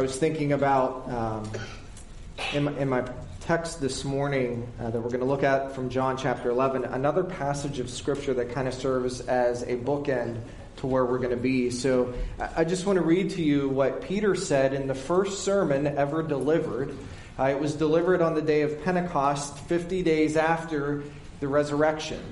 I was thinking about um, in, my, in, my, text this morning uh, that we're going to look at from John chapter 11, another passage of Scripture that kind of serves as a bookend to where we're going to be. So I just want to read to you what Peter said in the first sermon ever delivered. Uh, it was delivered on the day of Pentecost, 50 days after the resurrection.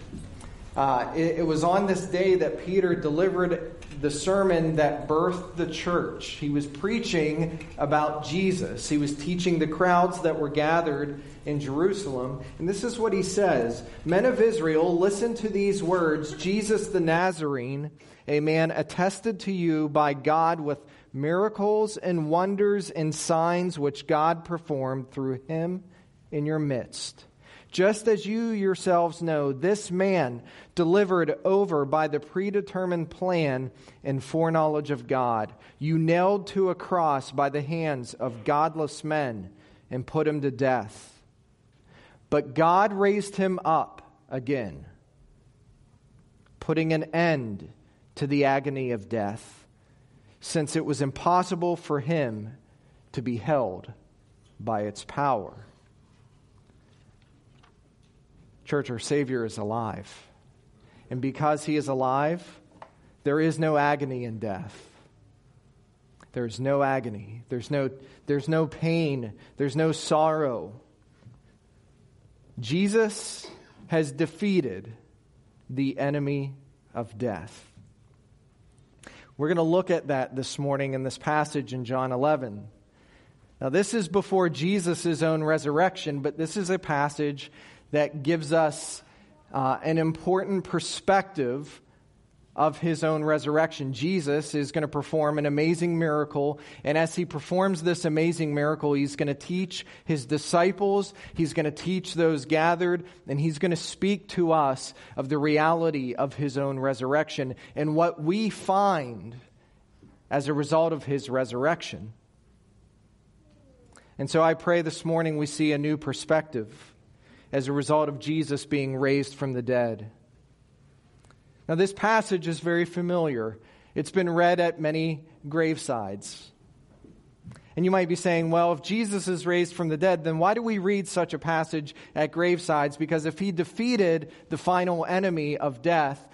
Uh, it, it was on this day that Peter delivered the sermon that birthed the church. He was preaching about Jesus. He was teaching the crowds that were gathered in Jerusalem. And this is what he says Men of Israel, listen to these words Jesus the Nazarene, a man attested to you by God with miracles and wonders and signs which God performed through him in your midst just as you yourselves know, this man delivered over by the predetermined plan and foreknowledge of God, you nailed to a cross by the hands of godless men and put him to death. But God raised him up again, putting an end to the agony of death, since it was impossible for him to be held by its power. Church, our Savior is alive. And because he is alive, there is no agony in death. There's no agony. There's no, there's no pain. There's no sorrow. Jesus has defeated the enemy of death. We're going to look at that this morning in this passage in John 11. Now, this is before Jesus' own resurrection, but this is a passage that gives us uh, an important perspective of his own resurrection. Jesus is going to perform an amazing miracle, and as he performs this amazing miracle, he's going to teach his disciples, he's going to teach those gathered, and he's going to speak to us of the reality of his own resurrection and what we find as a result of his resurrection. And so I pray this morning we see a new perspective as a result of Jesus being raised from the dead. Now, this passage is very familiar. It's been read at many gravesides. And you might be saying, well, if Jesus is raised from the dead, then why do we read such a passage at gravesides? Because if he defeated the final enemy of death,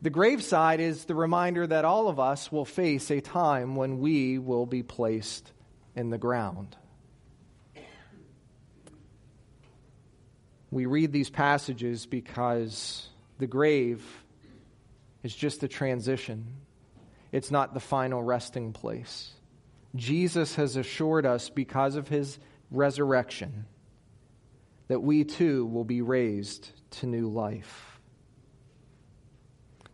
the graveside is the reminder that all of us will face a time when we will be placed in the ground. We read these passages because the grave is just a transition, it's not the final resting place. Jesus has assured us because of his resurrection that we too will be raised to new life.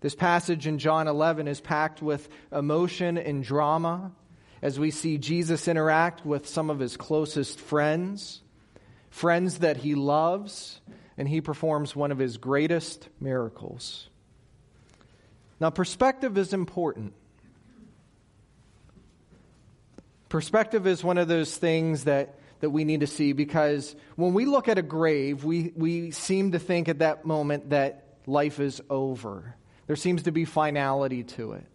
This passage in John 11 is packed with emotion and drama as we see Jesus interact with some of his closest friends friends that he loves, and he performs one of his greatest miracles. Now, perspective is important. Perspective is one of those things that, that we need to see because when we look at a grave, we, we seem to think at that moment that life is over. There seems to be finality to it.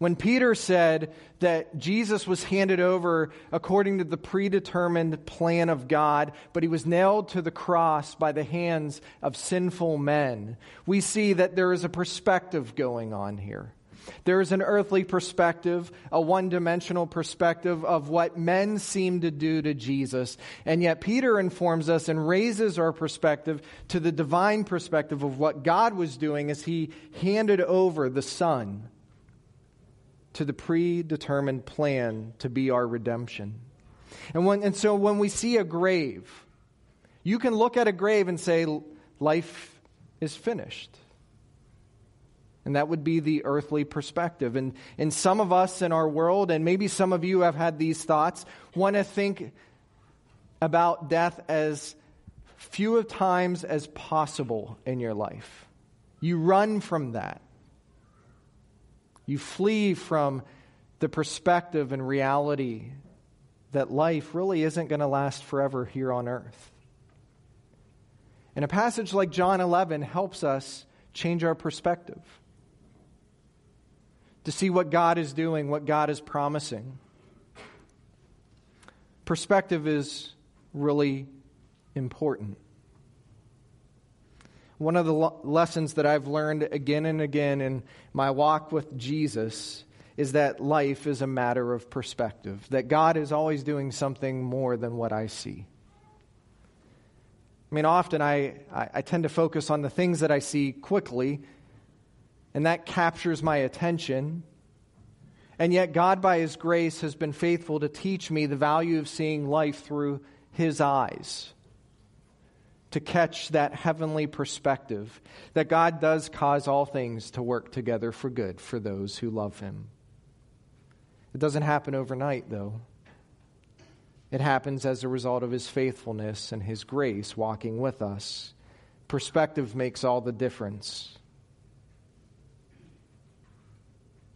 When Peter said that Jesus was handed over according to the predetermined plan of God, but he was nailed to the cross by the hands of sinful men, we see that there is a perspective going on here. There is an earthly perspective, a one dimensional perspective of what men seem to do to Jesus. And yet, Peter informs us and raises our perspective to the divine perspective of what God was doing as he handed over the Son to the predetermined plan to be our redemption. And, when, and so when we see a grave, you can look at a grave and say, life is finished. And that would be the earthly perspective. And, and some of us in our world, and maybe some of you have had these thoughts, want to think about death as few of times as possible in your life. You run from that. You flee from the perspective and reality that life really isn't going to last forever here on earth. And a passage like John 11 helps us change our perspective to see what God is doing, what God is promising. perspective is really important. One of the lo- lessons that I've learned again and again in my walk with Jesus is that life is a matter of perspective, that God is always doing something more than what I see. I mean, often I, I, I tend to focus on the things that I see quickly, and that captures my attention. And yet, God, by His grace, has been faithful to teach me the value of seeing life through His eyes, to catch that heavenly perspective that God does cause all things to work together for good for those who love Him. It doesn't happen overnight, though. It happens as a result of his faithfulness and his grace walking with us. Perspective makes all the difference.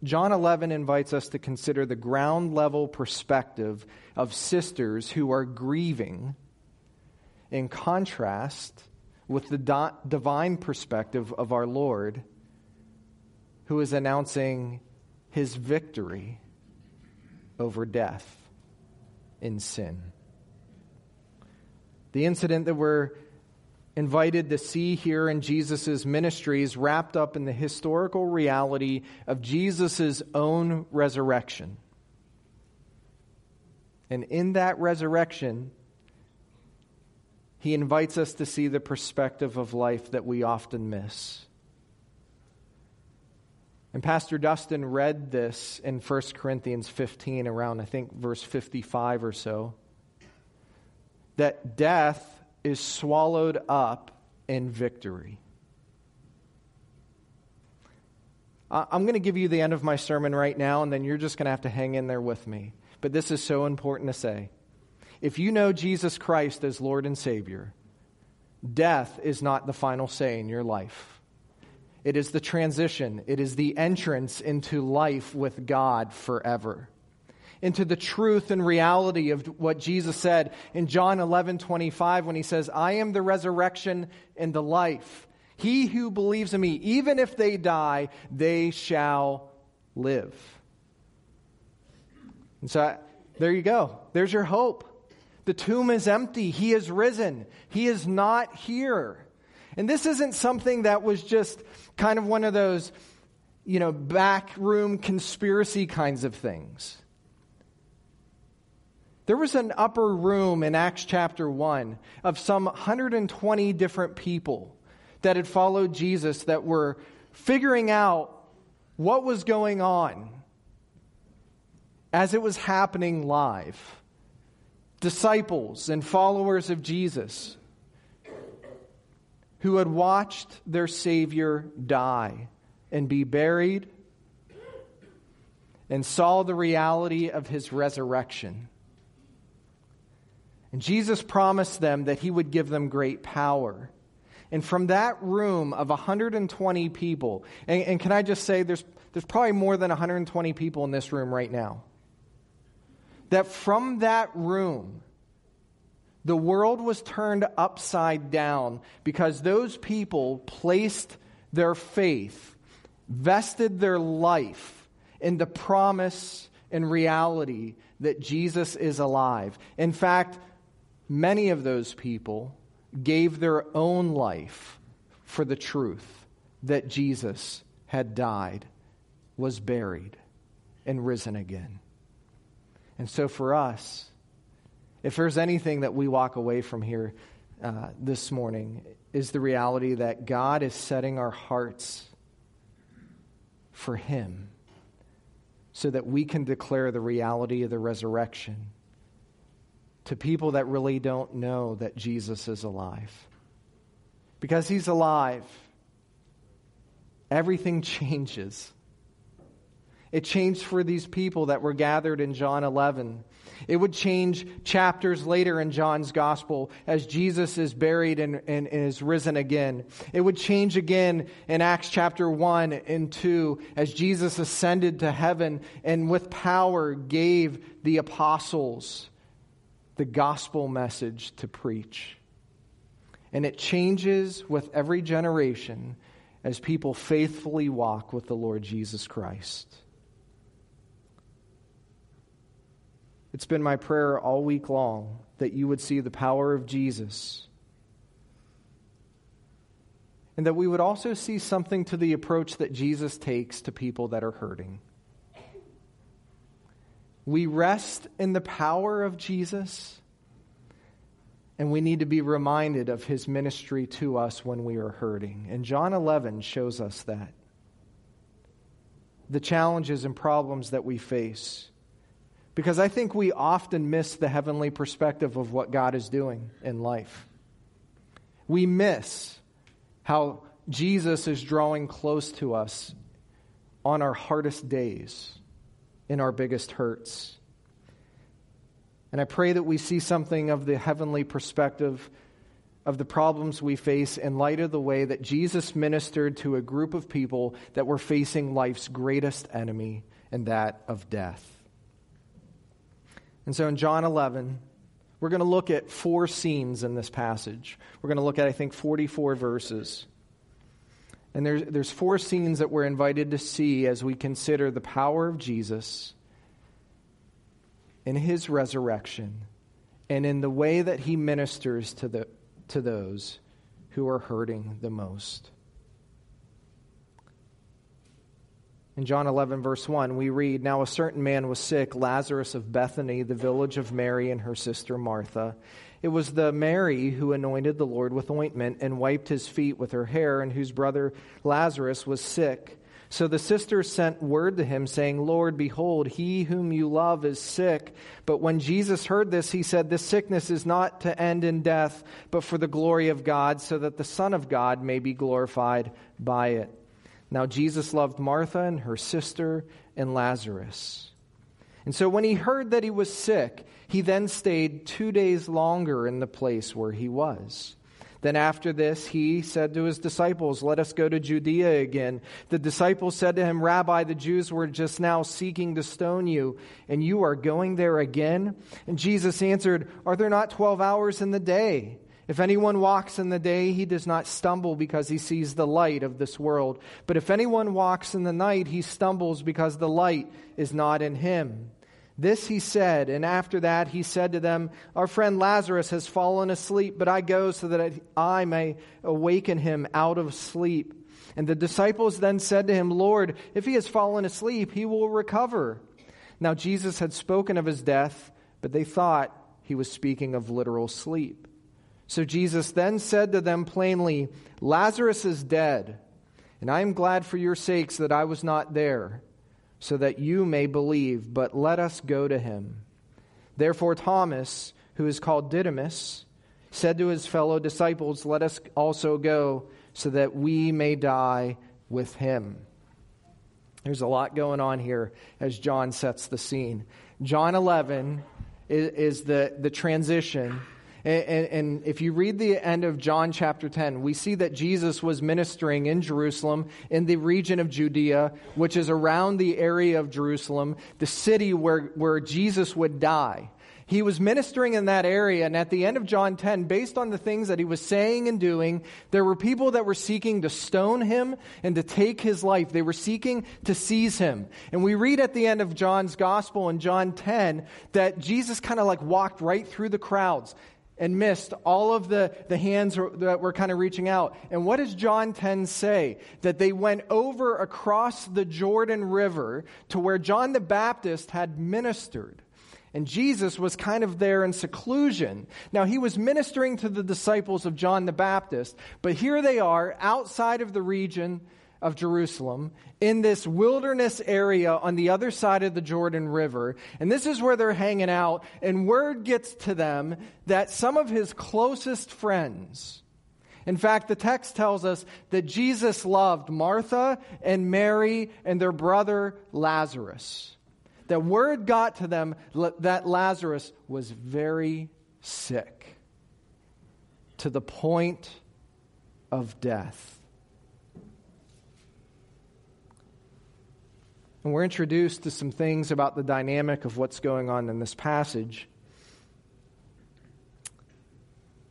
John 11 invites us to consider the ground level perspective of sisters who are grieving in contrast with the divine perspective of our Lord, who is announcing his victory over death in sin. The incident that we're invited to see here in Jesus' ministry is wrapped up in the historical reality of Jesus' own resurrection. And in that resurrection, he invites us to see the perspective of life that we often miss. And Pastor Dustin read this in 1 Corinthians 15, around, I think, verse 55 or so, that death is swallowed up in victory. I'm going to give you the end of my sermon right now, and then you're just going to have to hang in there with me. But this is so important to say. If you know Jesus Christ as Lord and Savior, death is not the final say in your life. It is the transition, it is the entrance into life with God forever. Into the truth and reality of what Jesus said in John 11 25 when he says, I am the resurrection and the life. He who believes in me, even if they die, they shall live. And so there you go. There's your hope. The tomb is empty. He is risen. He is not here. And this isn't something that was just kind of one of those, you know, backroom conspiracy kinds of things. There was an upper room in Acts chapter 1 of some 120 different people that had followed Jesus that were figuring out what was going on as it was happening live. Disciples and followers of Jesus who had watched their Savior die and be buried and saw the reality of his resurrection. And Jesus promised them that he would give them great power. And from that room of 120 people, and, and, can I just say, there's, there's probably more than 120 people in this room right now. That from that room, the world was turned upside down because those people placed their faith, vested their life in the promise and reality that Jesus is alive. In fact, many of those people gave their own life for the truth that Jesus had died, was buried, and risen again. And so for us, if there's anything that we walk away from here uh, this morning, is the reality that God is setting our hearts for Him so that we can declare the reality of the resurrection to people that really don't know that Jesus is alive. Because He's alive, everything changes. It changed for these people that were gathered in John 11. It would change chapters later in John's gospel as Jesus is buried and, and, and, is risen again. It would change again in Acts chapter 1 and 2 as Jesus ascended to heaven and with power gave the apostles the gospel message to preach. And it changes with every generation as people faithfully walk with the Lord Jesus Christ. It's been my prayer all week long that you would see the power of Jesus. And that we would also see something to the approach that Jesus takes to people that are hurting. We rest in the power of Jesus, and we need to be reminded of his ministry to us when we are hurting. And John 11 shows us that. The challenges and problems that we face. Because I think we often miss the heavenly perspective of what God is doing in life. We miss how Jesus is drawing close to us on our hardest days in our biggest hurts. And I pray that we see something of the heavenly perspective of the problems we face in light of the way that Jesus ministered to a group of people that were facing life's greatest enemy, and that of death. And so in John 11, we're going to look at four scenes in this passage. We're going to look at, I think, 44 verses. And there's, there's four scenes that we're invited to see as we consider the power of Jesus in his resurrection and in the way that he ministers to, the, to those who are hurting the most. In John 11, verse 1, we read Now a certain man was sick, Lazarus of Bethany, the village of Mary and her sister Martha. It was the Mary who anointed the Lord with ointment and wiped his feet with her hair, and whose brother Lazarus was sick. So the sisters sent word to him, saying, Lord, behold, he whom you love is sick. But when Jesus heard this, he said, This sickness is not to end in death, but for the glory of God, so that the Son of God may be glorified by it. Now Jesus loved Martha and her sister and Lazarus. And so when he heard that he was sick, he then stayed two days longer in the place where he was. Then after this, he said to his disciples, Let us go to Judea again. The disciples said to him, Rabbi, the Jews were just now seeking to stone you, and you are going there again? And Jesus answered, Are there not twelve hours in the day? If anyone walks in the day, he does not stumble because he sees the light of this world. But if anyone walks in the night, he stumbles because the light is not in him. This he said, and after that he said to them, Our friend Lazarus has fallen asleep, but I go so that I may awaken him out of sleep. And the disciples then said to him, Lord, if he has fallen asleep, he will recover. Now Jesus had spoken of his death, but they thought he was speaking of literal sleep. So Jesus then said to them plainly, Lazarus is dead, and I am glad for your sakes that I was not there so that you may believe, but let us go to him. Therefore, Thomas, who is called Didymus, said to his fellow disciples, Let us also go, so that we may die with him. There's a lot going on here as John sets the scene. John 11 is, the, the transition and, and, if you read the end of John chapter 10, we see that Jesus was ministering in Jerusalem, in the region of Judea, which is around the area of Jerusalem, the city where, where Jesus would die. He was ministering in that area, and at the end of John 10, based on the things that he was saying and doing, there were people that were seeking to stone him and to take his life. They were seeking to seize him. And we read at the end of John's gospel in John 10 that Jesus kind of like walked right through the crowds and missed all of the, the hands that were kind of reaching out. And what does John 10 say? That they went over across the Jordan River to where John the Baptist had ministered. And Jesus was kind of there in seclusion. Now, he was ministering to the disciples of John the Baptist, but here they are outside of the region of Jerusalem in this wilderness area on the other side of the Jordan River. And this is where they're hanging out. And word gets to them that some of his closest friends, in fact, the text tells us that Jesus loved Martha and Mary and their brother Lazarus. That word got to them that Lazarus was very sick to the point of death. And we're introduced to some things about the dynamic of what's going on in this passage.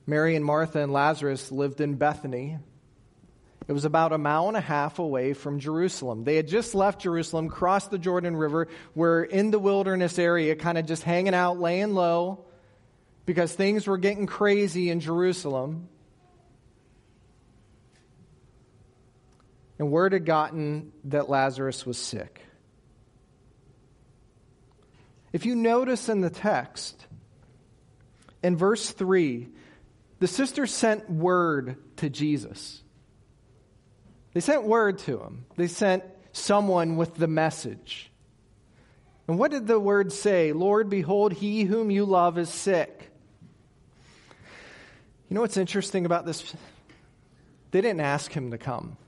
Mary and Martha and Lazarus lived in Bethany. It was about a mile and a half away from Jerusalem. They had just left Jerusalem, crossed the Jordan River, were in the wilderness area, kind of just hanging out, laying low, because things were getting crazy in Jerusalem. And word had gotten that Lazarus was sick. If you notice in the text, in verse 3, the sisters sent word to Jesus. They sent word to him. They sent someone with the message. And what did the word say? Lord, behold, he whom you love is sick. You know what's interesting about this? They didn't ask him to come.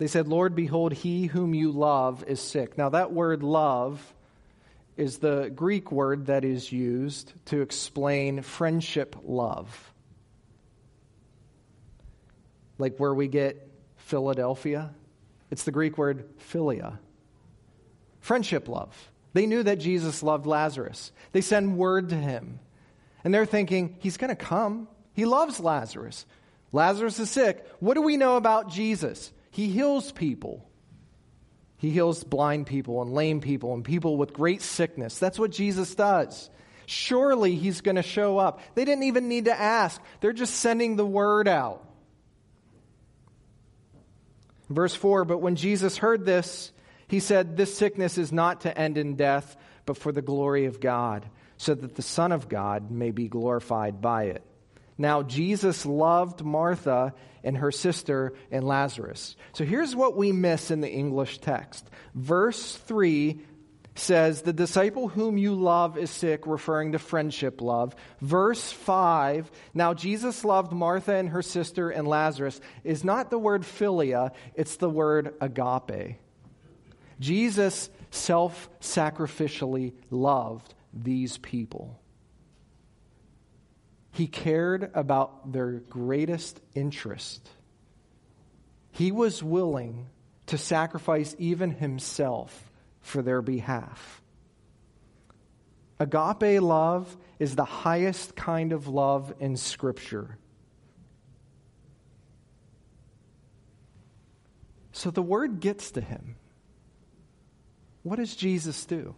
They said, Lord, behold, he whom you love is sick. Now, that word love is the Greek word that is used to explain friendship love like where we get Philadelphia. It's the Greek word philia. Friendship love. They knew that Jesus loved Lazarus. They send word to him. And they're thinking, he's going to come. He loves Lazarus. Lazarus is sick. What do we know about Jesus? He heals people. He heals blind people and lame people and people with great sickness. That's what Jesus does. Surely he's going to show up. They didn't even need to ask, they're just sending the word out. Verse 4 But when Jesus heard this, he said, This sickness is not to end in death, but for the glory of God, so that the Son of God may be glorified by it. Now, Jesus loved Martha and her sister and Lazarus. So here's what we miss in the English text. Verse 3 says, The disciple whom you love is sick, referring to friendship love. Verse 5, now Jesus loved Martha and her sister and Lazarus, is not the word philia, it's the word agape. Jesus self sacrificially loved these people. He cared about their greatest interest. He was willing to sacrifice even himself for their behalf. Agape love is the highest kind of love in Scripture. So the word gets to him. What does Jesus do?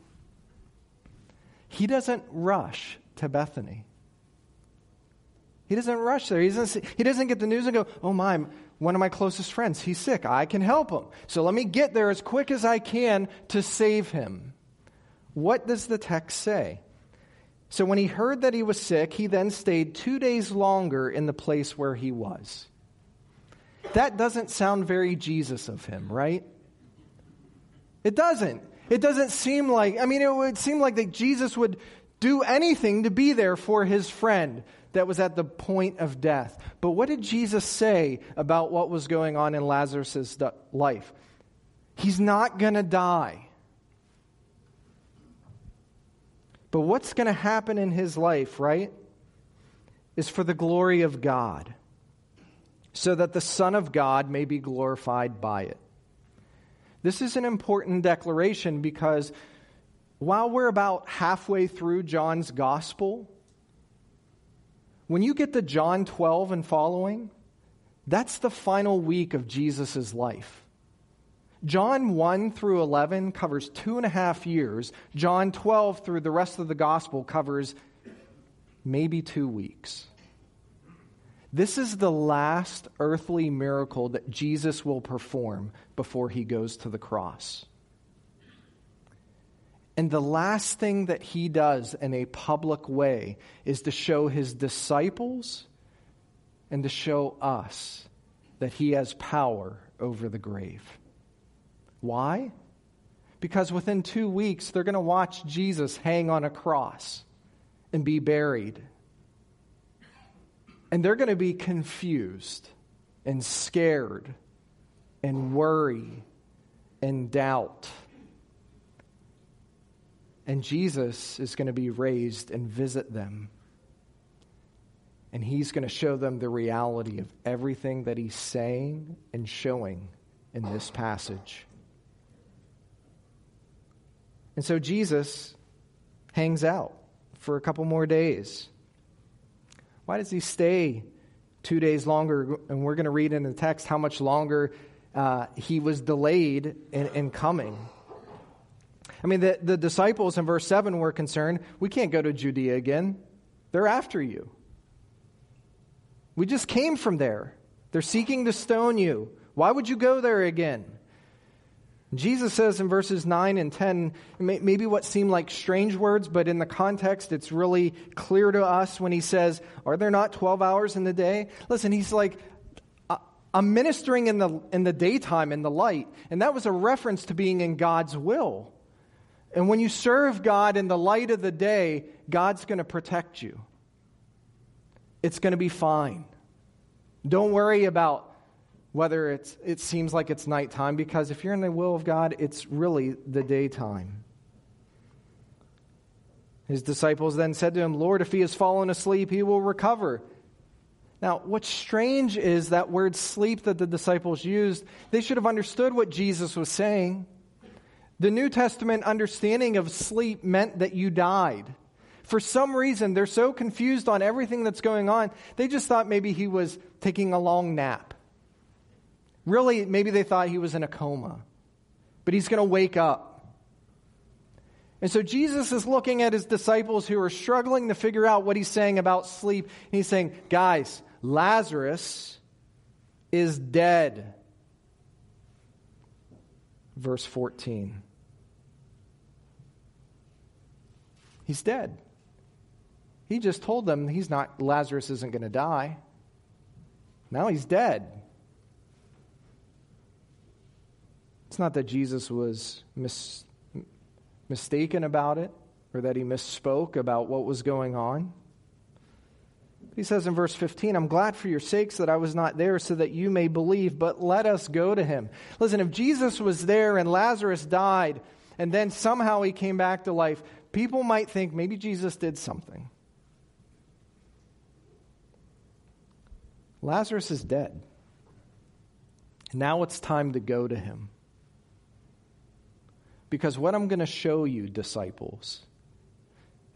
He doesn't rush to Bethany. He doesn't rush there. He doesn't, he doesn't get the news and go, oh my, one of my closest friends. He's sick. I can help him. So let me get there as quick as I can to save him. What does the text say? So when he heard that he was sick, he then stayed two days longer in the place where he was. That doesn't sound very Jesus of him, right? It doesn't. It doesn't seem like, I mean, it would seem like that Jesus would do anything to be there for his friend, that was at the point of death. But what did Jesus say about what was going on in Lazarus' life? He's not going to die. But what's going to happen in his life, right, is for the glory of God, so that the Son of God may be glorified by it. This is an important declaration because while we're about halfway through John's gospel, when you get to John 12 and following, that's the final week of Jesus' life. John 1 through 11 covers two and a half years. John 12 through the rest of the gospel covers maybe two weeks. This is the last earthly miracle that Jesus will perform before he goes to the cross. And the last thing that he does in a public way is to show his disciples and to show us that he has power over the grave. Why? Because within two weeks, they're going to watch Jesus hang on a cross and be buried. And they're going to be confused and scared and worry and doubt. And Jesus is going to be raised and visit them. And he's going to show them the reality of everything that he's saying and showing in this passage. And so Jesus hangs out for a couple more days. Why does he stay two days longer, and we're going to read in the text how much longer uh, he was delayed in, in coming. I mean, the, the disciples in verse 7 were concerned we can't go to Judea again. They're after you. We just came from there. They're seeking to stone you. Why would you go there again? Jesus says in verses 9 and 10, maybe what seem like strange words, but in the context, it's really clear to us when he says, Are there not 12 hours in the day? Listen, he's like, I'm ministering in the, in the daytime, in the light. And that was a reference to being in God's will. And when you serve God in the light of the day, God's going to protect you. It's going to be fine. Don't worry about whether it's, it seems like it's nighttime, because if you're in the will of God, it's really the daytime. His disciples then said to him, Lord, if he has fallen asleep, he will recover. Now, what's strange is that word sleep that the disciples used, they should have understood what Jesus was saying. The New Testament understanding of sleep meant that you died. For some reason, they're so confused on everything that's going on, they just thought maybe he was taking a long nap. Really, maybe they thought he was in a coma, but he's going to wake up. And so Jesus is looking at his disciples who are struggling to figure out what he's saying about sleep. And he's saying, Guys, Lazarus is dead. Verse 14. He's dead. He just told them he's not Lazarus isn't going to die. Now he's dead. It's not that Jesus was mis- mistaken about it or that he misspoke about what was going on. He says in verse 15, I'm glad for your sakes that I was not there so that you may believe, but let us go to him. Listen, if Jesus was there and Lazarus died and then somehow he came back to life, people might think maybe Jesus did something. Lazarus is dead. Now it's time to go to him. Because what I'm going to show you, disciples,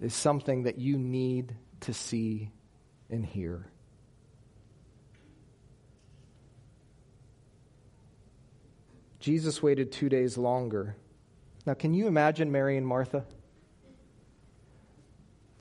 is something that you need to see and hear. Jesus waited two days longer. Now, can you imagine Mary and Martha?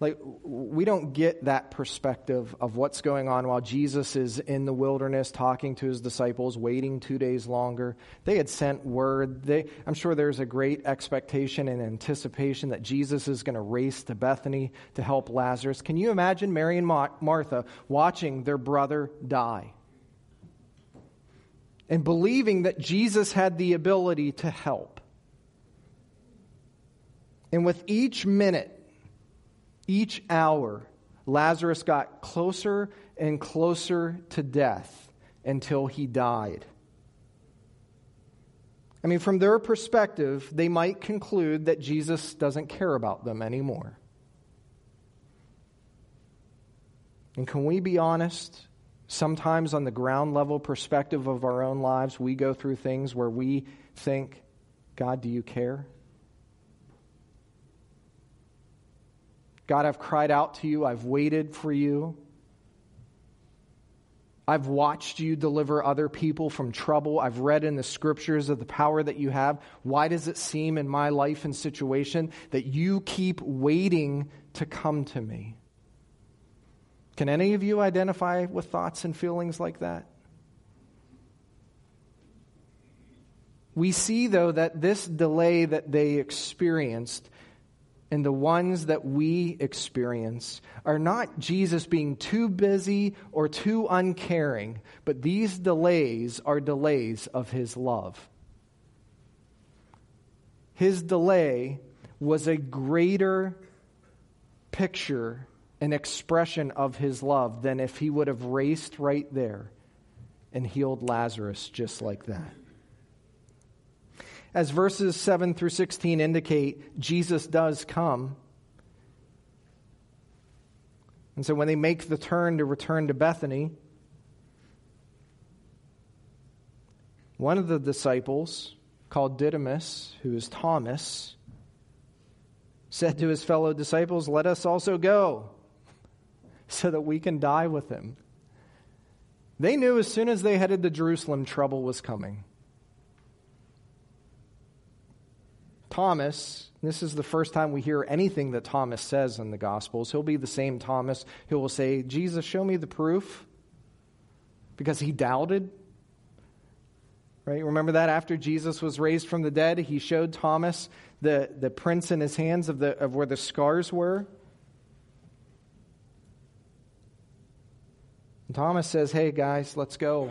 Like, we don't get that perspective of what's going on while Jesus is in the wilderness talking to his disciples, waiting two days longer. They had sent word. They, I'm sure there's a great expectation and anticipation that Jesus is going to race to Bethany to help Lazarus. Can you imagine Mary and Martha watching their brother die? And believing that Jesus had the ability to help. And with each minute, each hour, Lazarus got closer and closer to death until he died. I mean, from their perspective, they might conclude that Jesus doesn't care about them anymore. And can we be honest? Sometimes, on the ground level perspective of our own lives, we go through things where we think, God, do you care? God, I've cried out to you. I've waited for you. I've watched you deliver other people from trouble. I've read in the scriptures of the power that you have. Why does it seem in my life and situation that you keep waiting to come to me? Can any of you identify with thoughts and feelings like that? We see, though, that this delay that they experienced and the ones that we experience are not Jesus being too busy or too uncaring, but these delays are delays of his love. His delay was a greater picture an expression of his love than if he would have raced right there and healed Lazarus just like that. As verses 7 through 16 indicate, Jesus does come. And so when they make the turn to return to Bethany, one of the disciples, called Didymus, who is Thomas, said to his fellow disciples, Let us also go, so that we can die with him. They knew as soon as they headed to Jerusalem, trouble was coming. Thomas, this is the first time we hear anything that Thomas says in the Gospels. He'll be the same Thomas who will say, Jesus, show me the proof. Because he doubted. Right? Remember that after Jesus was raised from the dead, he showed Thomas the, the prints in his hands of, the, of where the scars were. And Thomas says, Hey, guys, let's go.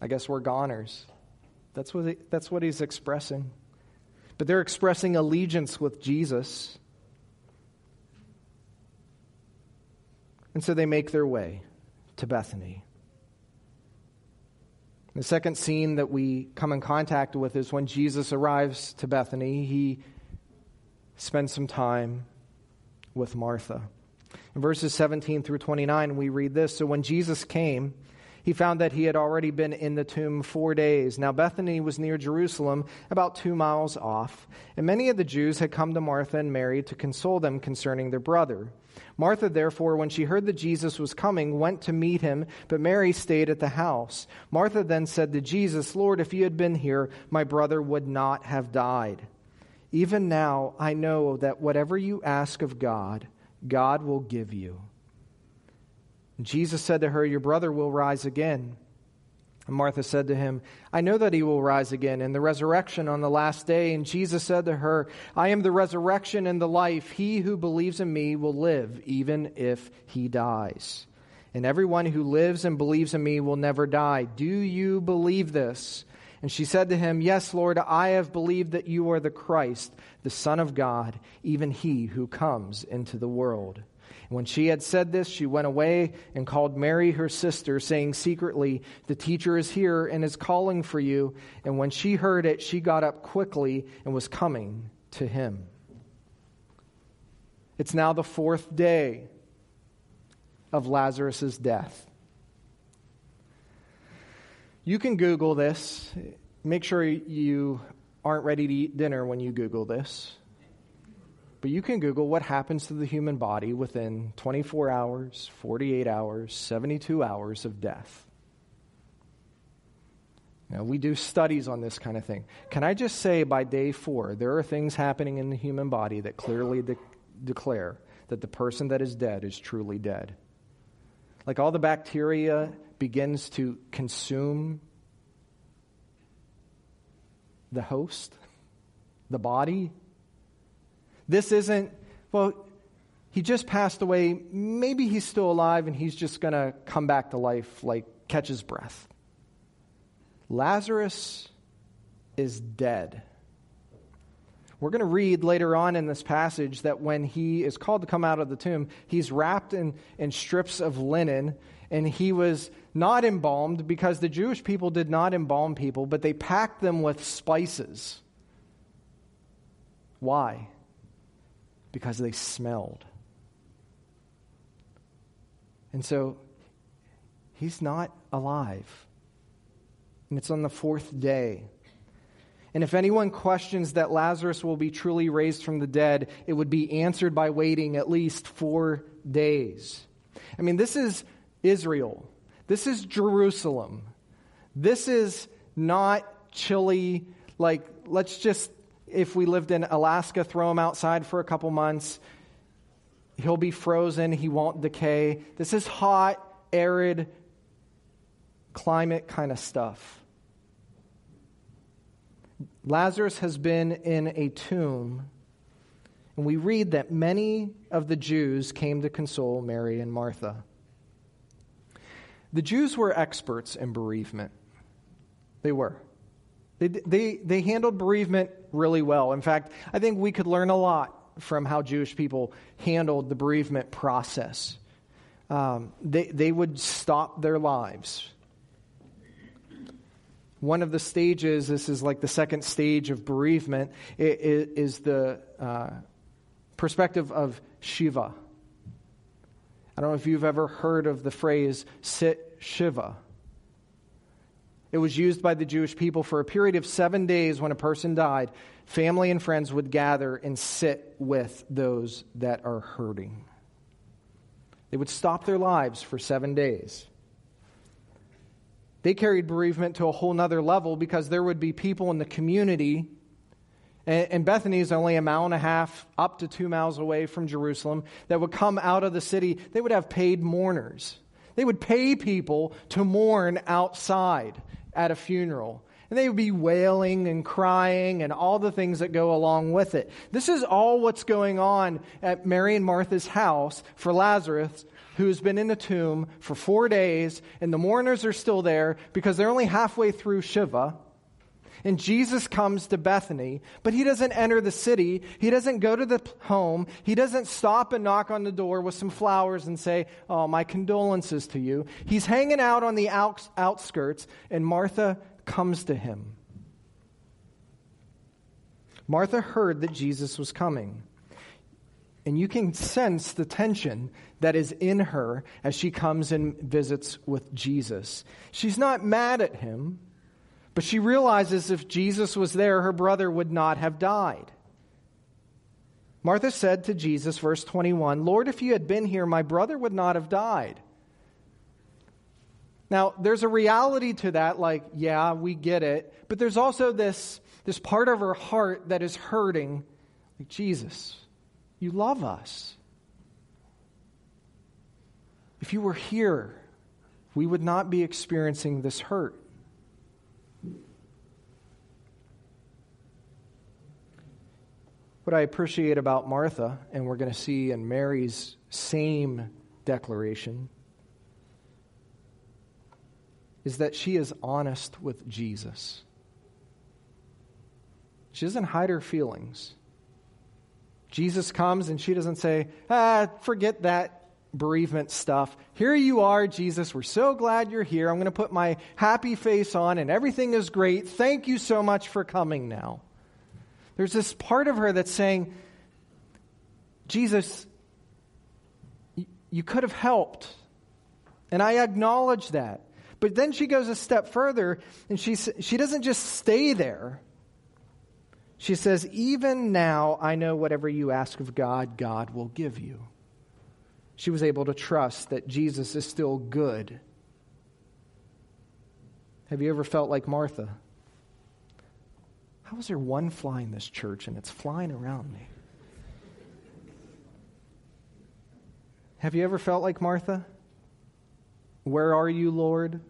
I guess we're goners. That's what, he, that's what he's expressing. But they're expressing allegiance with Jesus. And so they make their way to Bethany. The second scene that we come in contact with is when Jesus arrives to Bethany. He spends some time with Martha. In verses 17 through 29, we read this So when Jesus came, he found that he had already been in the tomb four days. Now, Bethany was near Jerusalem, about two miles off, and many of the Jews had come to Martha and Mary to console them concerning their brother. Martha, therefore, when she heard that Jesus was coming, went to meet him, but Mary stayed at the house. Martha then said to Jesus, Lord, if you had been here, my brother would not have died. Even now, I know that whatever you ask of God, God will give you. Jesus said to her, Your brother will rise again. And Martha said to him, I know that he will rise again in the resurrection on the last day. And Jesus said to her, I am the resurrection and the life. He who believes in me will live, even if he dies. And everyone who lives and believes in me will never die. Do you believe this? And she said to him, Yes, Lord, I have believed that you are the Christ, the Son of God, even he who comes into the world. When she had said this, she went away and called Mary, her sister, saying secretly, The teacher is here and is calling for you. And when she heard it, she got up quickly and was coming to him. It's now the fourth day of Lazarus' death. You can Google this. Make sure you aren't ready to eat dinner when you Google this. But you can Google what happens to the human body within 24 hours, 48 hours, 72 hours of death. Now, we do studies on this kind of thing. Can I just say by day four, there are things happening in the human body that clearly de- declare that the person that is dead is truly dead? Like all the bacteria begins to consume the host, the body, this isn't, well, he just passed away. Maybe he's still alive and he's just going to come back to life, like catch his breath. Lazarus is dead. We're going to read later on in this passage that when he is called to come out of the tomb, he's wrapped in, in strips of linen and he was not embalmed because the Jewish people did not embalm people, but they packed them with spices. Why? Because they smelled. And so he's not alive. And it's on the fourth day. And if anyone questions that Lazarus will be truly raised from the dead, it would be answered by waiting at least four days. I mean, this is Israel. This is Jerusalem. This is not chilly, like, let's just if we lived in Alaska, throw him outside for a couple months. He'll be frozen, he won't decay. This is hot, arid climate kind of stuff. Lazarus has been in a tomb, and we read that many of the Jews came to console Mary and Martha. The Jews were experts in bereavement. They were. They, they, they handled bereavement really well. In fact, I think we could learn a lot from how Jewish people handled the bereavement process. Um, they, they would stop their lives. One of the stages, this is like the second stage of bereavement, is the uh, perspective of Shiva. I don't know if you've ever heard of the phrase sit Shiva. It was used by the Jewish people for a period of seven days when a person died. Family and friends would gather and sit with those that are hurting. They would stop their lives for seven days. They carried bereavement to a whole nother level because there would be people in the community. And Bethany is only a mile and a half, up to two miles away from Jerusalem, that would come out of the city. They would have paid mourners. They would pay people to mourn outside at a funeral. And they would be wailing and crying and all the things that go along with it. This is all what's going on at Mary and Martha's house for Lazarus, who's been in the tomb for four days, and the mourners are still there because they're only halfway through Shiva. And Jesus comes to Bethany, but he doesn't enter the city. He doesn't go to the home. He doesn't stop and knock on the door with some flowers and say, Oh, my condolences to you. He's hanging out on the outskirts, and Martha comes to him. Martha heard that Jesus was coming. And you can sense the tension that is in her as she comes and visits with Jesus. She's not mad at him, but she realizes if Jesus was there, her brother would not have died. Martha said to Jesus, verse 21, Lord, if you had been here, my brother would not have died. Now, there's a reality to that, like, yeah, we get it, but there's also this, this part of her heart that is hurting. Like, Jesus, you love us. If you were here, we would not be experiencing this hurt. What I appreciate about Martha, and we're going to see in Mary's same declaration, is that she is honest with Jesus. She doesn't hide her feelings. Jesus comes and she doesn't say, ah, forget that bereavement stuff. Here you are, Jesus. We're so glad you're here. I'm going to put my happy face on and everything is great. Thank you so much for coming now. There's this part of her that's saying, Jesus, you could have helped. And I acknowledge that. But then she goes a step further and she, she doesn't just stay there. She says, Even now I know whatever you ask of God, God will give you. She was able to trust that Jesus is still good. Have you ever felt like Martha? How is there one fly in this church and it's flying around me? Have you ever felt like Martha? Where are you, Lord?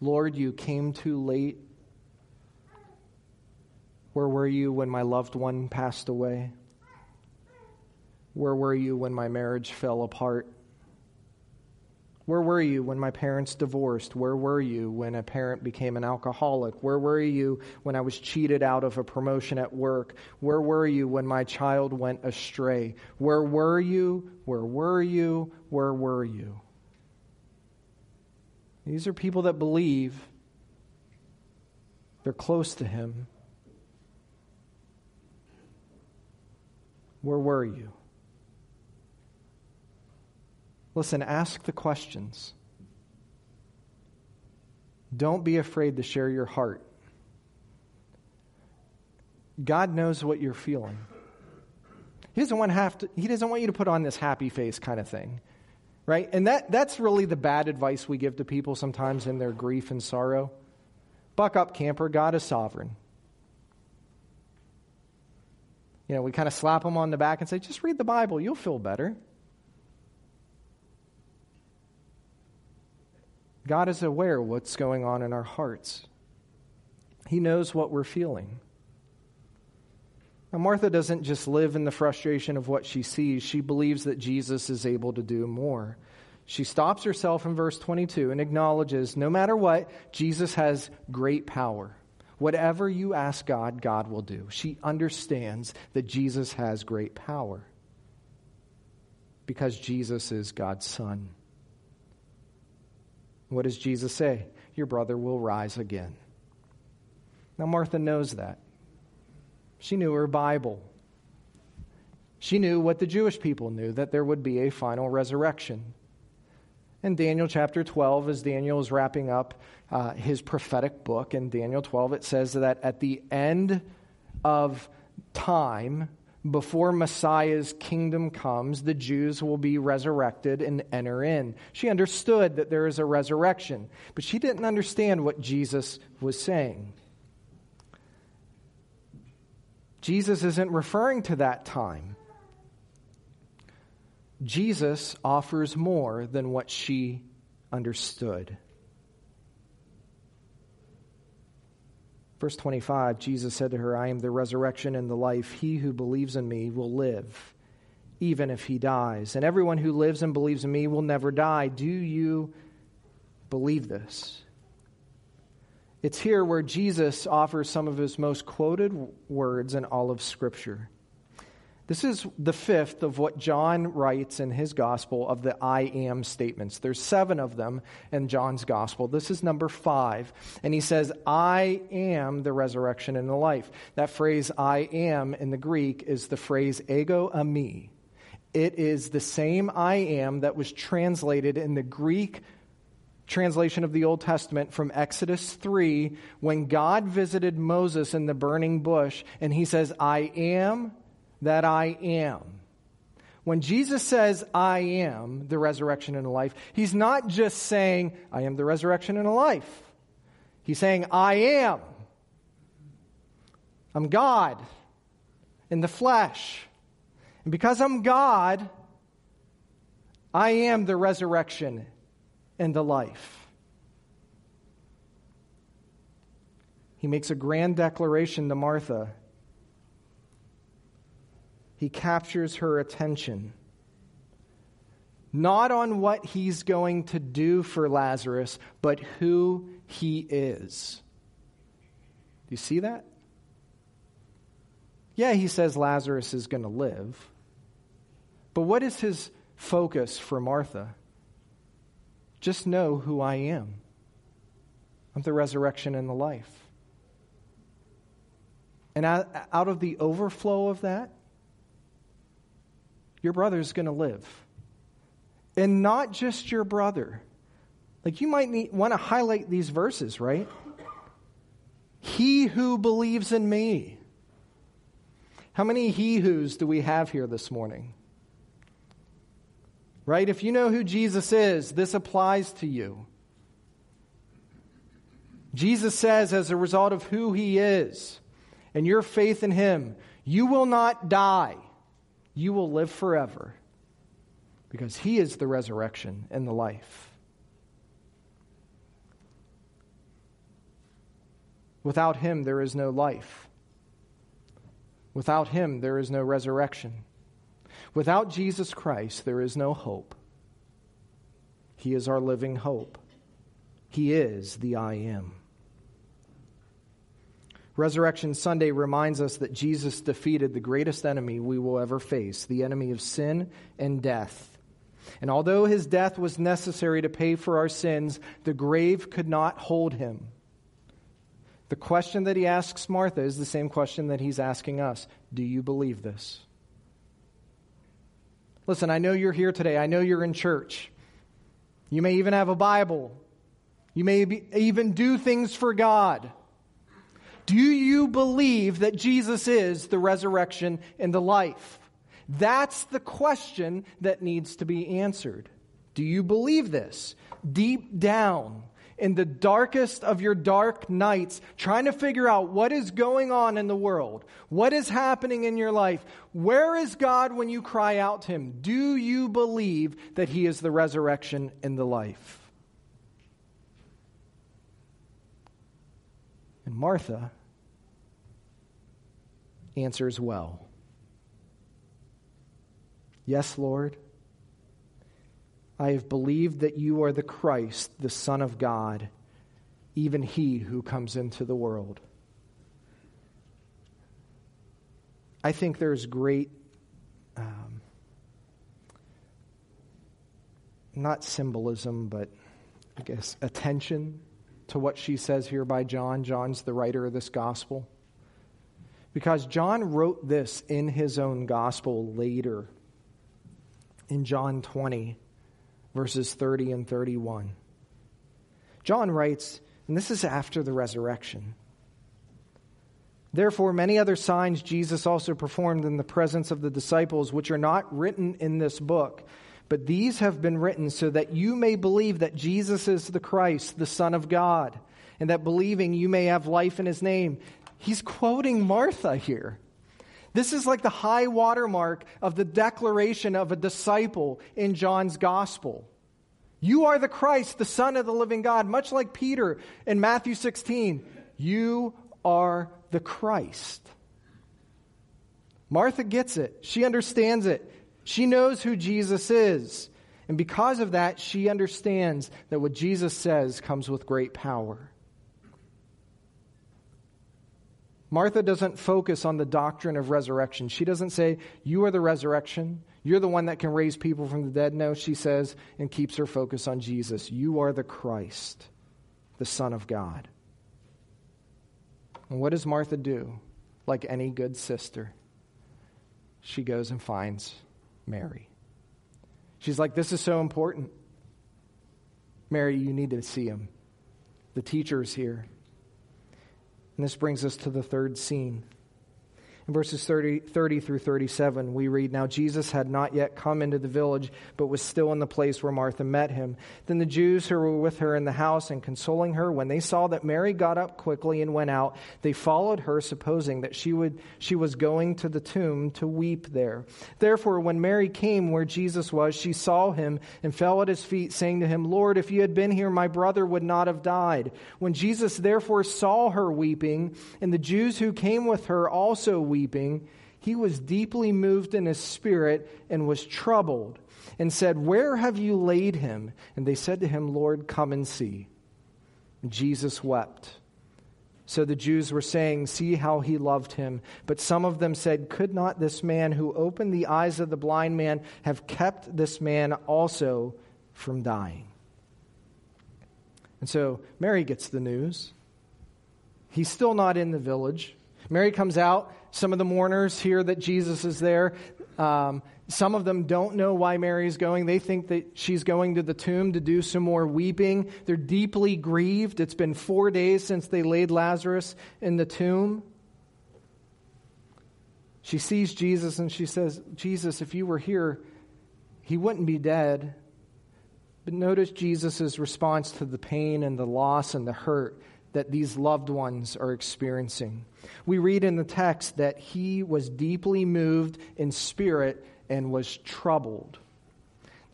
Lord, you came too late. Where were you when my loved one passed away? Where were you when my marriage fell apart? Where were you when my parents divorced? Where were you when a parent became an alcoholic? Where were you when I was cheated out of a promotion at work? Where were you when my child went astray? Where were you? Where were you? Where were you? These are people that believe they're close to Him. Where were you? Listen, ask the questions. Don't be afraid to share your heart. God knows what you're feeling. He doesn't want, have to, he doesn't want you to put on this happy face kind of thing right? And that, that's really the bad advice we give to people sometimes in their grief and sorrow. Buck up, camper. God is sovereign. You know, we kind of slap them on the back and say, just read the Bible, you'll feel better. God is aware of what's going on in our hearts. He knows what we're feeling. Now, Martha doesn't just live in the frustration of what she sees, she believes that Jesus is able to do more. She stops herself in verse 22 and acknowledges no matter what, Jesus has great power. Whatever you ask God, God will do. She understands that Jesus has great power because Jesus is God's Son. What does Jesus say? Your brother will rise again. Now, Martha knows that. She knew her Bible. She knew what the Jewish people knew that there would be a final resurrection. In Daniel chapter 12, as Daniel is wrapping up uh, his prophetic book, in Daniel 12, it says that at the end of time, before Messiah's kingdom comes, the Jews will be resurrected and enter in. She understood that there is a resurrection, but she didn't understand what Jesus was saying. Jesus isn't referring to that time. Jesus offers more than what she understood. Verse 25, Jesus said to her, I am the resurrection and the life. He who believes in me will live, even if he dies. And everyone who lives and believes in me will never die. Do you believe this? It's here where Jesus offers some of his most quoted words in all of Scripture. This is the fifth of what John writes in his gospel of the I am statements. There's seven of them in John's gospel. This is number five. And he says, I am the resurrection and the life. That phrase, I am, in the Greek is the phrase ego eimi. It is the same I am that was translated in the Greek translation of the Old Testament from Exodus 3 when God visited Moses in the burning bush and he says, I am that I am. When Jesus says, I am the resurrection and the life, he's not just saying, I am the resurrection and the life. He's saying, I am. I'm God in the flesh. And because I'm God, I am the resurrection and the life. He makes a grand declaration to Martha he captures her attention. Not on what he's going to do for Lazarus, but who he is. Do you see that? Yeah, he says Lazarus is going to live. But what is his focus for Martha? Just know who I am. I'm the resurrection and the life. And out of the overflow of that, your brother is going to live. And not just your brother. Like you might want to highlight these verses, right? He who believes in me. How many he who's do we have here this morning? Right? If you know who Jesus is, this applies to you. Jesus says, as a result of who he is and your faith in him, you will not die you will live forever because he is the resurrection and the life. Without him, there is no life. Without him, there is no resurrection. Without Jesus Christ, there is no hope. He is our living hope. He is the I am. Resurrection Sunday reminds us that Jesus defeated the greatest enemy we will ever face, the enemy of sin and death. And although his death was necessary to pay for our sins, the grave could not hold him. The question that he asks Martha is the same question that he's asking us Do you believe this? Listen, I know you're here today. I know you're in church. You may even have a Bible. You may be, even do things for God. Do you believe that Jesus is the resurrection and the life? That's the question that needs to be answered. Do you believe this? Deep down, in the darkest of your dark nights, trying to figure out what is going on in the world, what is happening in your life, where is God when you cry out to Him? Do you believe that He is the resurrection and the life? And Martha answers well Yes, Lord. I have believed that you are the Christ, the Son of God, even he who comes into the world. I think there's great, um, not symbolism, but I guess attention to what she says here by John. John's the writer of this gospel. Because John wrote this in his own gospel later in John 20, verses 30 and 31. John writes, and this is after the resurrection Therefore, many other signs Jesus also performed in the presence of the disciples, which are not written in this book. But these have been written so that you may believe that Jesus is the Christ, the Son of God, and that believing you may have life in his name. He's quoting Martha here. This is like the high watermark of the declaration of a disciple in John's gospel. You are the Christ, the Son of the living God, much like Peter in Matthew 16. You are the Christ. Martha gets it. She understands it. She knows who Jesus is. And because of that, she understands that what Jesus says comes with great power. Martha doesn't focus on the doctrine of resurrection. She doesn't say, You are the resurrection. You're the one that can raise people from the dead. No, she says, and keeps her focus on Jesus. You are the Christ, the Son of God. And what does Martha do? Like any good sister, she goes and finds Mary. She's like, This is so important. Mary, you need to see him. The teacher is here. And this brings us to the third scene. In verses 30, 30, through 37, we read Now Jesus had not yet come into the village, but was still in the place where Martha met him. Then the Jews who were with her in the house and consoling her, when they saw that Mary got up quickly and went out, they followed her, supposing that she, would, she was going to the tomb to weep there. Therefore, when Mary came where Jesus was, she saw him and fell at his feet, saying to him, Lord, if you had been here, my brother would not have died. When Jesus therefore saw her weeping, and the Jews who came with her also weeping, weeping, he was deeply moved in his spirit and was troubled, and said, Where have you laid him? And they said to him, Lord, come and see. And Jesus wept. So the Jews were saying, See how he loved him. But some of them said, Could not this man who opened the eyes of the blind man have kept this man also from dying? And so Mary gets the news. He's still not in the village. Mary comes out. Some of the mourners hear that Jesus is there. Um, some of them don't know why Mary's going. They think that she's going to the tomb to do some more weeping. They're deeply grieved. It's been four days since they laid Lazarus in the tomb. She sees Jesus and she says, Jesus, if you were here, he wouldn't be dead. But notice Jesus' response to the pain and the loss and the hurt that these loved ones are experiencing. We read in the text that he was deeply moved in spirit and was troubled.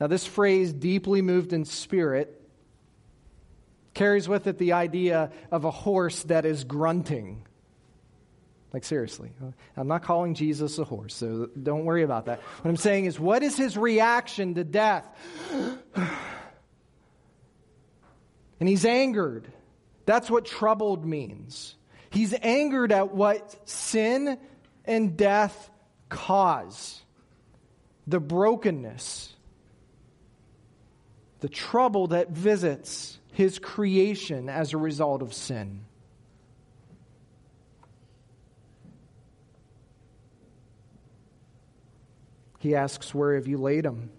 Now, this phrase, deeply moved in spirit, carries with it the idea of a horse that is grunting. Like, seriously, I'm not calling Jesus a horse, so don't worry about that. What I'm saying is, what is his reaction to death? and he's angered. That's what troubled means. He's angered at what sin and death cause the brokenness, the trouble that visits his creation as a result of sin. He asks, Where have you laid him?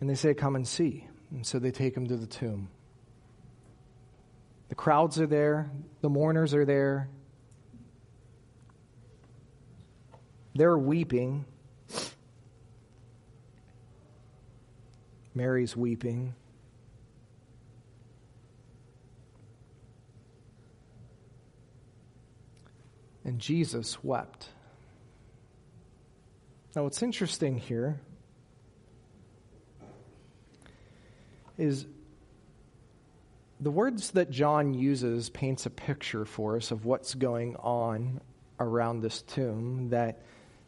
And they say, Come and see. And so they take him to the tomb. The crowds are there, the mourners are there. They're weeping. Mary's weeping. And Jesus wept. Now, what's interesting here is the words that John uses paints a picture for us of what's going on around this tomb that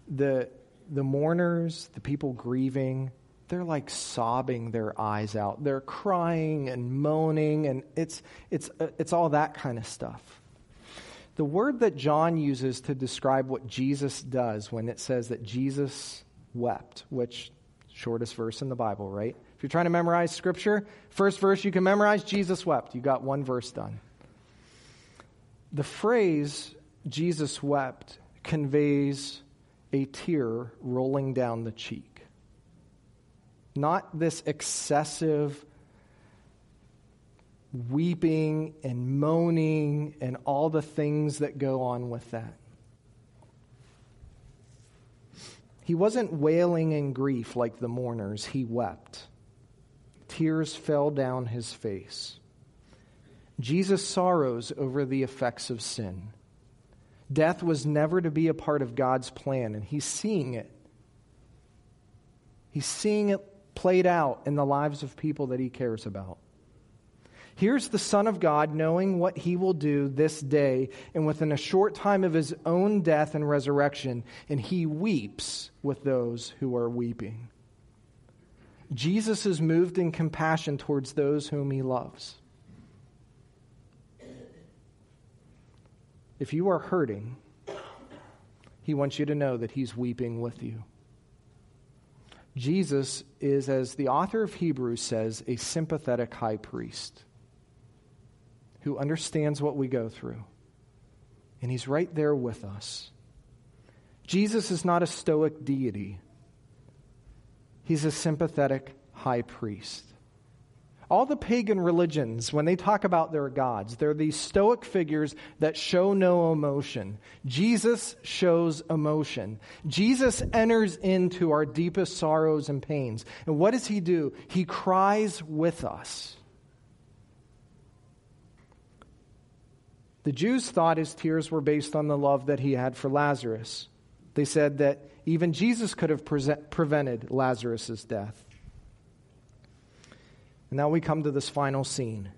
the the mourners, the people grieving, they're like sobbing their eyes out. They're crying and moaning and it's it's uh, it's all that kind of stuff. The word that John uses to describe what Jesus does when it says that Jesus wept, which shortest verse in the Bible, right? You're trying to memorize scripture, first verse you can memorize Jesus wept. You got one verse done. The phrase Jesus wept conveys a tear rolling down the cheek. Not this excessive weeping and moaning and all the things that go on with that. He wasn't wailing in grief like the mourners, he wept. Tears fell down his face. Jesus sorrows over the effects of sin. Death was never to be a part of God's plan, and he's seeing it. He's seeing it played out in the lives of people that he cares about. Here's the Son of God knowing what he will do this day, and within a short time of his own death and resurrection, and he weeps with those who are weeping. Jesus is moved in compassion towards those whom he loves. If you are hurting, he wants you to know that he's weeping with you. Jesus is, as the author of Hebrews says, a sympathetic high priest who understands what we go through. And he's right there with us. Jesus is not a stoic deity, he's a sympathetic high priest. All the pagan religions, when they talk about their gods, they're these stoic figures that show no emotion. Jesus shows emotion. Jesus enters into our deepest sorrows and pains. And what does he do? He cries with us. The Jews thought his tears were based on the love that he had for Lazarus. They said that even Jesus could have pre- prevented Lazarus' death. And now we come to this final scene.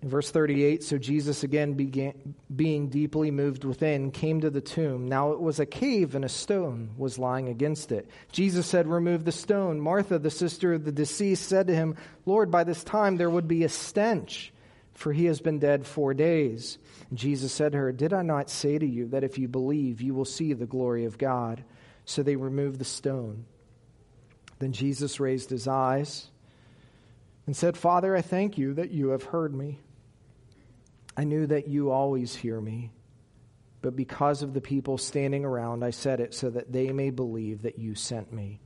In verse 38, so Jesus again began, being deeply moved within, came to the tomb. Now it was a cave, and a stone was lying against it. Jesus said, Remove the stone. Martha, the sister of the deceased, said to him, Lord, by this time there would be a stench, for he has been dead four days. Jesus said to her, Did I not say to you that if you believe, you will see the glory of God? So they removed the stone. Then Jesus raised his eyes and said, Father, I thank you that you have heard me. I knew that you always hear me, but because of the people standing around, I said it so that they may believe that you sent me.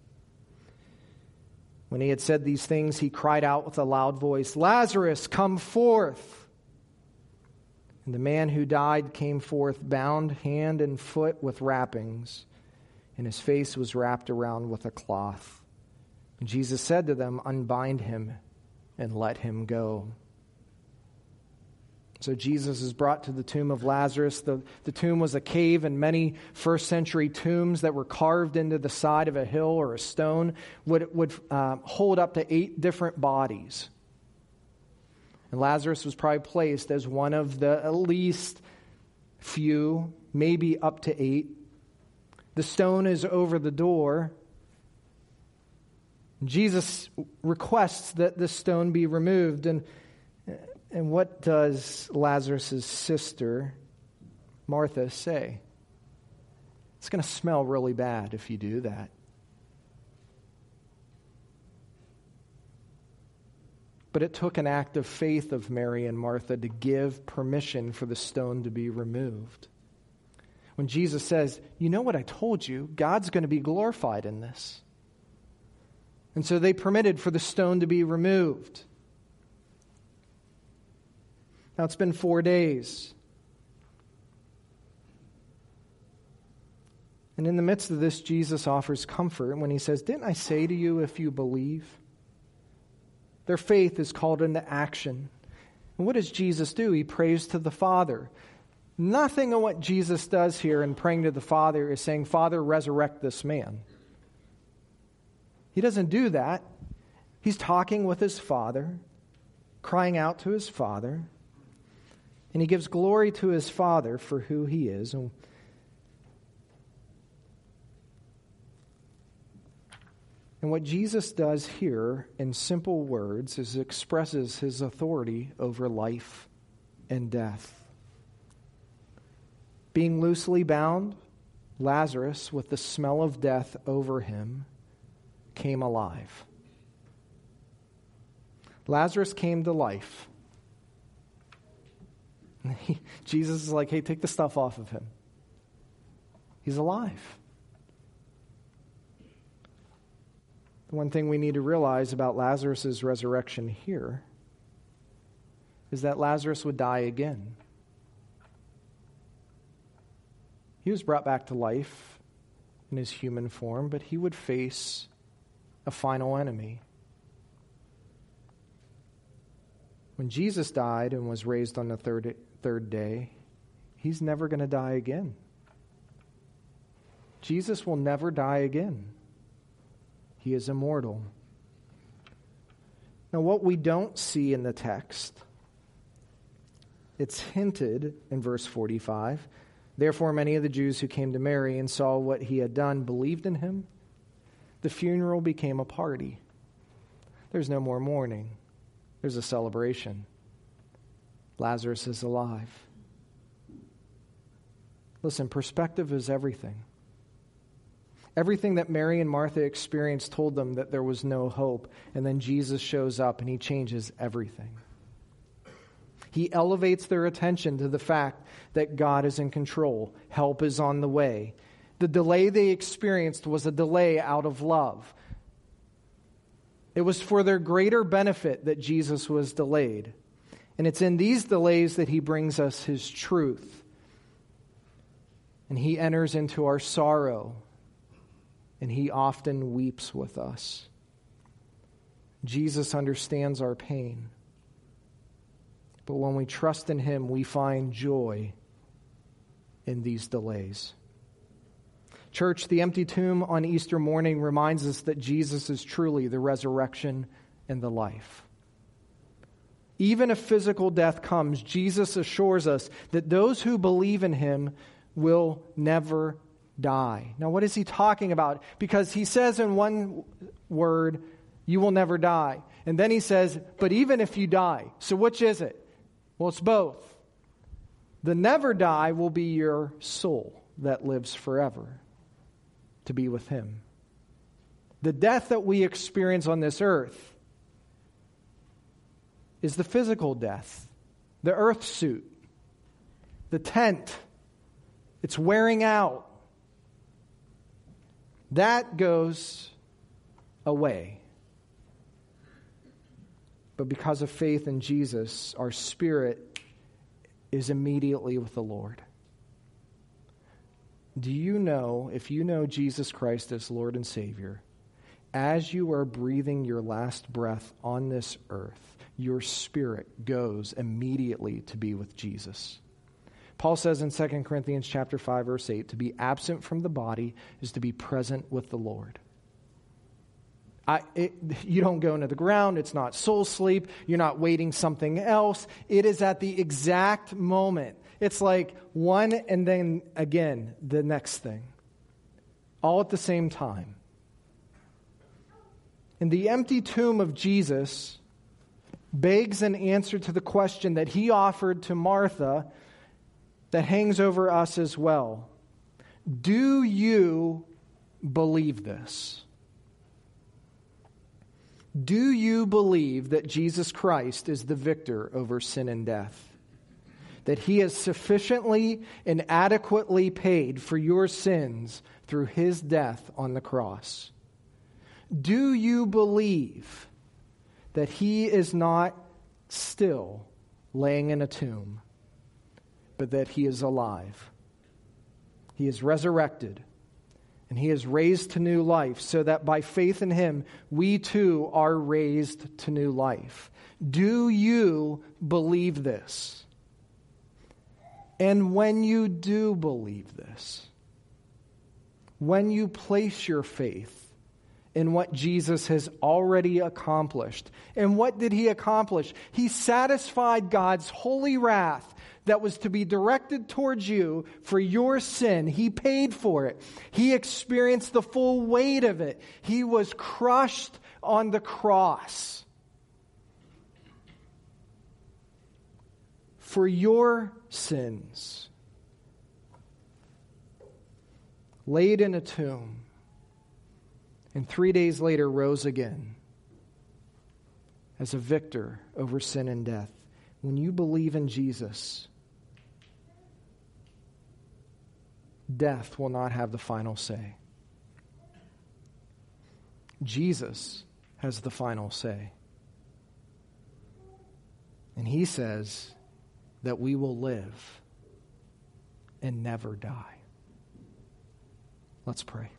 When he had said these things, he cried out with a loud voice, Lazarus, come forth. And the man who died came forth, bound hand and foot with wrappings, and his face was wrapped around with a cloth. And Jesus said to them, Unbind him and let him go. So Jesus is brought to the tomb of Lazarus. The, the tomb was a cave, and many first century tombs that were carved into the side of a hill or a stone would, would uh, hold up to eight different bodies. And Lazarus was probably placed as one of the at least few, maybe up to eight. The stone is over the door. Jesus requests that the stone be removed. And, and what does Lazarus' sister, Martha, say? It's going to smell really bad if you do that. But it took an act of faith of Mary and Martha to give permission for the stone to be removed. When Jesus says, You know what I told you? God's going to be glorified in this. And so they permitted for the stone to be removed. Now it's been four days. And in the midst of this, Jesus offers comfort when he says, Didn't I say to you, if you believe? Their faith is called into action. And what does Jesus do? He prays to the Father. Nothing of what Jesus does here in praying to the Father is saying, Father, resurrect this man. He doesn't do that. He's talking with his father, crying out to his father, and he gives glory to his father for who he is. And what Jesus does here in simple words is expresses his authority over life and death. Being loosely bound, Lazarus, with the smell of death over him, came alive. Lazarus came to life. He, Jesus is like, hey, take the stuff off of him. He's alive. The one thing we need to realize about Lazarus' resurrection here is that Lazarus would die again. He was brought back to life in his human form, but he would face a final enemy. When Jesus died and was raised on the third, third day, he's never going to die again. Jesus will never die again. He is immortal. Now, what we don't see in the text, it's hinted in verse 45. Therefore, many of the Jews who came to Mary and saw what he had done believed in him. The funeral became a party. There's no more mourning, there's a celebration. Lazarus is alive. Listen, perspective is everything. Everything that Mary and Martha experienced told them that there was no hope. And then Jesus shows up and he changes everything. He elevates their attention to the fact that God is in control, help is on the way. The delay they experienced was a delay out of love. It was for their greater benefit that Jesus was delayed. And it's in these delays that he brings us his truth. And he enters into our sorrow and he often weeps with us. Jesus understands our pain. But when we trust in him, we find joy in these delays. Church, the empty tomb on Easter morning reminds us that Jesus is truly the resurrection and the life. Even if physical death comes, Jesus assures us that those who believe in him will never die. Now, what is he talking about? Because he says in one word, you will never die. And then he says, but even if you die. So, which is it? Well, it's both. The never die will be your soul that lives forever to be with him. The death that we experience on this earth is the physical death, the earth suit, the tent. It's wearing out. That goes away. But because of faith in Jesus, our spirit is immediately with the Lord. Do you know, if you know Jesus Christ as Lord and Savior, as you are breathing your last breath on this earth, your spirit goes immediately to be with Jesus? Paul says in 2 Corinthians chapter 5 verse 8 to be absent from the body is to be present with the Lord. I, it, you don't go into the ground. It's not soul sleep. You're not waiting something else. It is at the exact moment. It's like one and then again the next thing, all at the same time. In the empty tomb of Jesus begs an answer to the question that he offered to Martha that hangs over us as well. Do you believe this? Do you believe that Jesus Christ is the victor over sin and death? That he has sufficiently and adequately paid for your sins through his death on the cross? Do you believe that he is not still laying in a tomb? but that he is alive. He is resurrected, and he is raised to new life, so that by faith in him, we too are raised to new life. Do you believe this? And when you do believe this, when you place your faith in what Jesus has already accomplished. And what did he accomplish? He satisfied God's holy wrath that was to be directed towards you for your sin. He paid for it. He experienced the full weight of it. He was crushed on the cross. For your sins, laid in a tomb, and three days later rose again as a victor over sin and death. When you believe in Jesus, death will not have the final say. Jesus has the final say. And he says that we will live and never die. Let's pray.